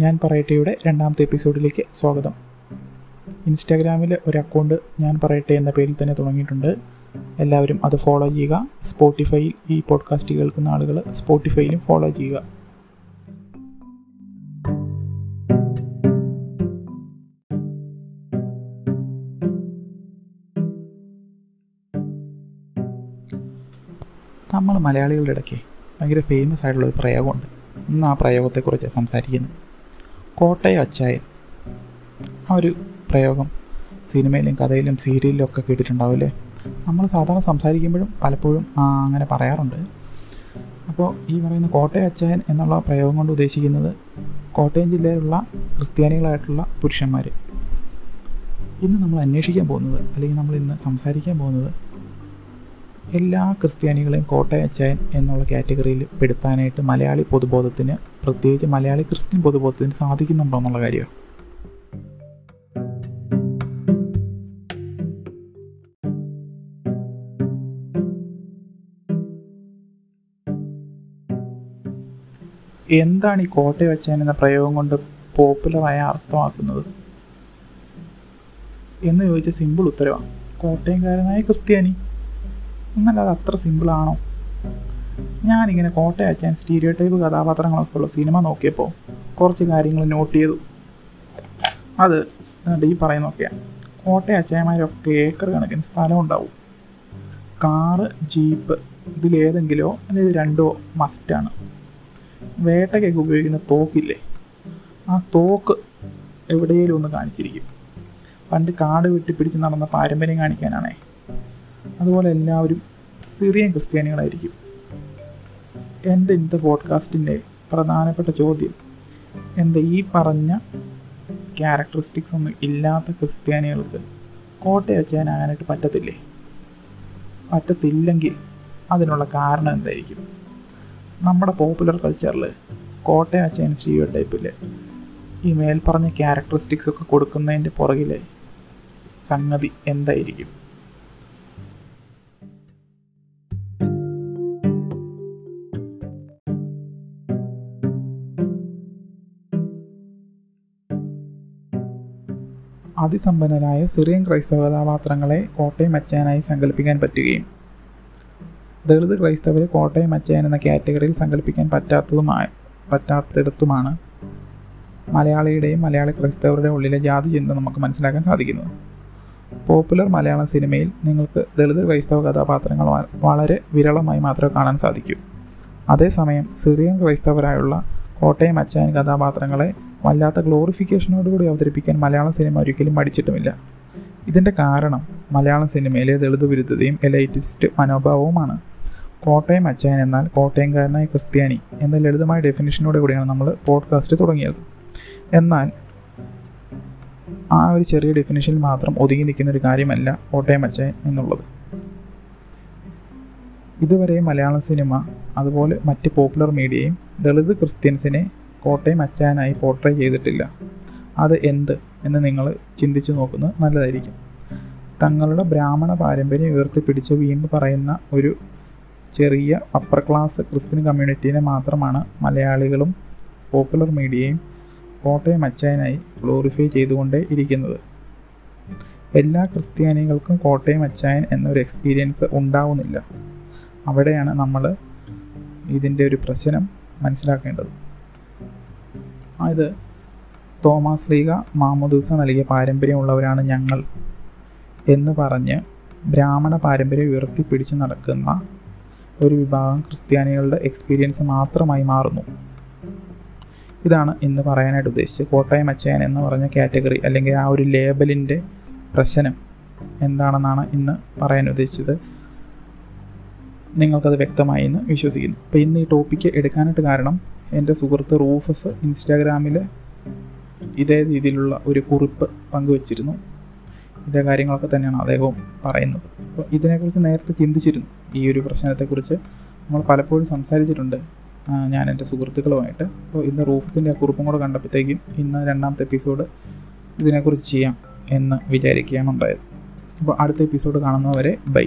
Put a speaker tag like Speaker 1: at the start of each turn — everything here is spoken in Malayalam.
Speaker 1: ഞാൻ പറയട്ടെയുടെ രണ്ടാമത്തെ എപ്പിസോഡിലേക്ക് സ്വാഗതം. ഇൻസ്റ്റാഗ്രാമിൽ ഒരു അക്കൗണ്ട് ഞാൻ പറയട്ടെ എന്ന പേരിൽ തന്നെ തുടങ്ങിയിട്ടുണ്ട്. എല്ലാവരും അത് ഫോളോ ചെയ്യുക. സ്പോട്ടിഫൈയിൽ ഈ പോഡ്കാസ്റ്റ് കേൾക്കുന്ന ആളുകൾ സ്പോട്ടിഫൈയിലും ഫോളോ ചെയ്യുക. നമ്മൾ മലയാളികളുടെ ഇടയ്ക്ക് ഭയങ്കര ഫേമസ് ആയിട്ടുള്ള ഒരു പ്രയോഗമുണ്ട്. ഇന്ന് ആ പ്രയോഗത്തെക്കുറിച്ച് സംസാരിക്കുന്നു കോട്ടയം അച്ചായൻ. ആ ഒരു പ്രയോഗം സിനിമയിലും കഥയിലും സീരിയലിലും ഒക്കെ കേട്ടിട്ടുണ്ടാവില്ലേ നമ്മൾ സാധാരണ സംസാരിക്കുമ്പോഴും പലപ്പോഴും അങ്ങനെ പറയാറുണ്ട്. അപ്പോൾ ഈ പറയുന്ന കോട്ടയ അച്ചായൻ എന്നുള്ള പ്രയോഗം കൊണ്ട് ഉദ്ദേശിക്കുന്നത് കോട്ടയം ജില്ലയിലുള്ള ക്രിസ്ത്യാനികളായിട്ടുള്ള പുരുഷന്മാർ ഇന്ന് നമ്മൾ അന്വേഷിക്കാൻ പോകുന്നത് അല്ലെങ്കിൽ നമ്മൾ ഇന്ന് സംസാരിക്കാൻ പോകുന്നത് എല്ലാ ക്രിസ്ത്യാനികളെയും കോട്ടയച്ചയൻ എന്നുള്ള കാറ്റഗറിയിൽ പെടുത്താനായിട്ട് മലയാളി പൊതുബോധത്തിന് പ്രത്യേകിച്ച് മലയാളി ക്രിസ്ത്യൻ പൊതുബോധത്തിന് സാധിക്കുന്നുണ്ടോ എന്നുള്ള കാര്യമാണ്. എന്താണ് ഈ കോട്ടയച്ചൻ എന്ന പ്രയോഗം കൊണ്ട് പോപ്പുലറായ അർത്ഥമാക്കുന്നത്? എന്ന് ചോദിച്ച സിമ്പിൾ ഉത്തരവാണ്. കോട്ടയംകാരനായ ക്രിസ്ത്യാനി എന്നാൽ അത് അത്ര സിമ്പിളാണോ? ഞാനിങ്ങനെ കോട്ടയച്ചാൻ സ്റ്റീരിയോ ടൈപ്പ് കഥാപാത്രങ്ങളൊക്കെ ഉള്ള സിനിമ നോക്കിയപ്പോൾ കുറച്ച് കാര്യങ്ങൾ നോട്ട് ചെയ്തു. അത് എന്നിട്ട് ഈ പറയുന്നൊക്കെയാണ് കോട്ടയച്ചായമാരൊക്കെ ഏക്കർ കണക്കിന് സ്ഥലം ഉണ്ടാവും. കാറ് ജീപ്പ് ഇതിലേതെങ്കിലോ അല്ലെങ്കിൽ രണ്ടോ മസ്റ്റാണ് വേട്ടയ്ക്കൊക്കെ ഉപയോഗിക്കുന്ന തോക്കില്ലേ? ആ തോക്ക് എവിടെയെങ്കിലും ഒന്ന് കാണിച്ചിരിക്കും. പണ്ട് കാട് വെട്ടിപ്പിടിച്ച് നടന്ന പാരമ്പര്യം കാണിക്കാനാണേ. അതുപോലെ എല്ലാവരും സിറിയൻ ക്രിസ്ത്യാനികളായിരിക്കും. എന്റെ ഇന്നത്തെ പോഡ്കാസ്റ്റിന്റെ പ്രധാനപ്പെട്ട ചോദ്യം എന്റെ ഈ പറഞ്ഞ ക്യാരക്ടറിസ്റ്റിക്സ് ഒന്നും ഇല്ലാത്ത ക്രിസ്ത്യാനികൾക്ക് കോട്ടയച്ചാനാകാനായിട്ട് പറ്റത്തില്ലേ? പറ്റത്തില്ലെങ്കിൽ അതിനുള്ള കാരണം എന്തായിരിക്കും? നമ്മുടെ പോപ്പുലർ കൾച്ചറിൽ കോട്ട വച്ചതിന് സ്റ്റീരിയോ ടൈപ്പിൽ ഈ മേൽപ്പറഞ്ഞ ക്യാരക്ടറിസ്റ്റിക്സ് ഒക്കെ കൊടുക്കുന്നതിന്റെ പുറകിലെ സംഗതി എന്തായിരിക്കും? അതിസമ്പന്നരായ സിറിയൻ ക്രൈസ്തവ കഥാപാത്രങ്ങളെ കോട്ടയം അച്ചായനായി സങ്കല്പിക്കാൻ പറ്റുകയും ദളിത് ക്രൈസ്തവരെ കോട്ടയം അച്ചായൻ എന്ന കാറ്റഗറിയിൽ സങ്കല്പിക്കാൻ പറ്റാത്തതുമായ പറ്റാത്തിടത്തുമാണ് മലയാളിയുടെയും മലയാളി ക്രൈസ്തവരുടെ ഉള്ളിലെ ജാതി ചിന്ത നമുക്ക് മനസ്സിലാക്കാൻ സാധിക്കുന്നത് പോപ്പുലർ മലയാള സിനിമയിൽ നിങ്ങൾക്ക് ദളിത് ക്രൈസ്തവ കഥാപാത്രങ്ങൾ വളരെ വിരളമായി മാത്രമേ കാണാൻ സാധിക്കൂ. അതേസമയം സിറിയൻ ക്രൈസ്തവരായുള്ള കോട്ടയം അച്ചായൻ കഥാപാത്രങ്ങളെ വല്ലാത്ത ഗ്ലോറിഫിക്കേഷനോടുകൂടി അവതരിപ്പിക്കാൻ മലയാള സിനിമ ഒരിക്കലും മടിച്ചിട്ടുമില്ല. ഇതിന്റെ കാരണം മലയാള സിനിമയിലെ ദളിത് വിരുദ്ധതയും എലൈറ്റിസ്റ്റ് മനോഭാവവുമാണ്. കോട്ടയം അച്ചായൻ എന്നാൽ കോട്ടയംകാരനായ ക്രിസ്ത്യാനി എന്ന ലളിതമായ ഡെഫിനിഷനോട് കൂടിയാണ് നമ്മൾ പോഡ്കാസ്റ്റ് തുടങ്ങിയത്. എന്നാൽ ആ ഒരു ചെറിയ ഡെഫിനേഷനിൽ മാത്രം ഒതുങ്ങി നിൽക്കുന്ന ഒരു കാര്യമല്ല കോട്ടയം അച്ചായൻ എന്നുള്ളത്. ഇതുവരെ മലയാള സിനിമ അതുപോലെ മറ്റ് പോപ്പുലർ മീഡിയയും ദളിത് ക്രിസ്ത്യൻസിനെ കോട്ടയം അച്ചാനായി പോർട്രേ ചെയ്തിട്ടില്ല. അത് എന്ത് എന്ന് നിങ്ങൾ ചിന്തിച്ചു നോക്കുന്നത് നല്ലതായിരിക്കും. തങ്ങളുടെ ബ്രാഹ്മണ പാരമ്പര്യം ഉയർത്തിപ്പിടിച്ച് വീണ്ടും പറയുന്ന ഒരു ചെറിയ അപ്പർ ക്ലാസ് ക്രിസ്ത്യൻ കമ്മ്യൂണിറ്റീനെ മാത്രമാണ് മലയാളികളും പോപ്പുലർ മീഡിയയും കോട്ടയം അച്ചായനായി ഗ്ലോറിഫൈ ചെയ്തുകൊണ്ടേ ഇരിക്കുന്നത്. എല്ലാ ക്രിസ്ത്യാനികൾക്കും കോട്ടയം അച്ചായൻ എന്നൊരു എക്സ്പീരിയൻസ് ഉണ്ടാവുന്നില്ല. അവിടെയാണ് നമ്മൾ ഇതിന്റെ ഒരു പ്രശ്നം മനസ്സിലാക്കേണ്ടത്. ഇത് തോമസ് ലീഗ മാമോദൂസ നൽകിയ പാരമ്പര്യമുള്ളവരാണ് ഞങ്ങൾ എന്ന് പറഞ്ഞ് ബ്രാഹ്മണ പാരമ്പര്യം ഉയർത്തിപ്പിടിച്ച് നടക്കുന്ന ഒരു വിഭാഗം ക്രിസ്ത്യാനികളുടെ എക്സ്പീരിയൻസ് മാത്രമായി മാറുന്നു. ഇതാണ് ഇന്ന് പറയാനായിട്ട് ഉദ്ദേശിച്ചത്. കോട്ടയം അച്ചയൻ എന്ന് പറഞ്ഞ കാറ്റഗറി അല്ലെങ്കിൽ ആ ഒരു ലേബലിന്റെ പ്രശ്നം എന്താണെന്നാണ് ഇന്ന് പറയാൻ ഉദ്ദേശിച്ചത്. നിങ്ങൾക്കത് വ്യക്തമായി എന്ന് വിശ്വസിക്കുന്നു. അപ്പോൾ ഇന്ന് ഈ ടോപ്പിക്ക് എടുക്കാനായിട്ട് കാരണം എന്റെ സുഹൃത്ത് റൂഫസ് ഇൻസ്റ്റാഗ്രാമിൽ ഇതേ രീതിയിലുള്ള ഒരു കുറിപ്പ് പങ്കുവച്ചിരുന്നു. ഇതേ കാര്യങ്ങളൊക്കെ തന്നെയാണ് അദ്ദേഹവും പറയുന്നത്. അപ്പോൾ ഇതിനെക്കുറിച്ച് നേരത്തെ ചിന്തിച്ചിരുന്നു. ഈ ഒരു പ്രശ്നത്തെക്കുറിച്ച് നമ്മൾ പലപ്പോഴും സംസാരിച്ചിട്ടുണ്ട് ഞാൻ എന്റെ സുഹൃത്തുക്കളുമായിട്ട്. അപ്പോൾ ഇന്ന് റൂഫസിന്റെ ആ കുറിപ്പും കൂടെ കണ്ടപ്പോഴത്തേക്കും ഇന്ന് രണ്ടാമത്തെ എപ്പിസോഡ് ഇതിനെക്കുറിച്ച് ചെയ്യാം എന്ന് വിചാരിക്കുകയാണ് ഉണ്ടായത്. അപ്പോൾ അടുത്ത എപ്പിസോഡ് കാണുന്നവരെ ബൈ.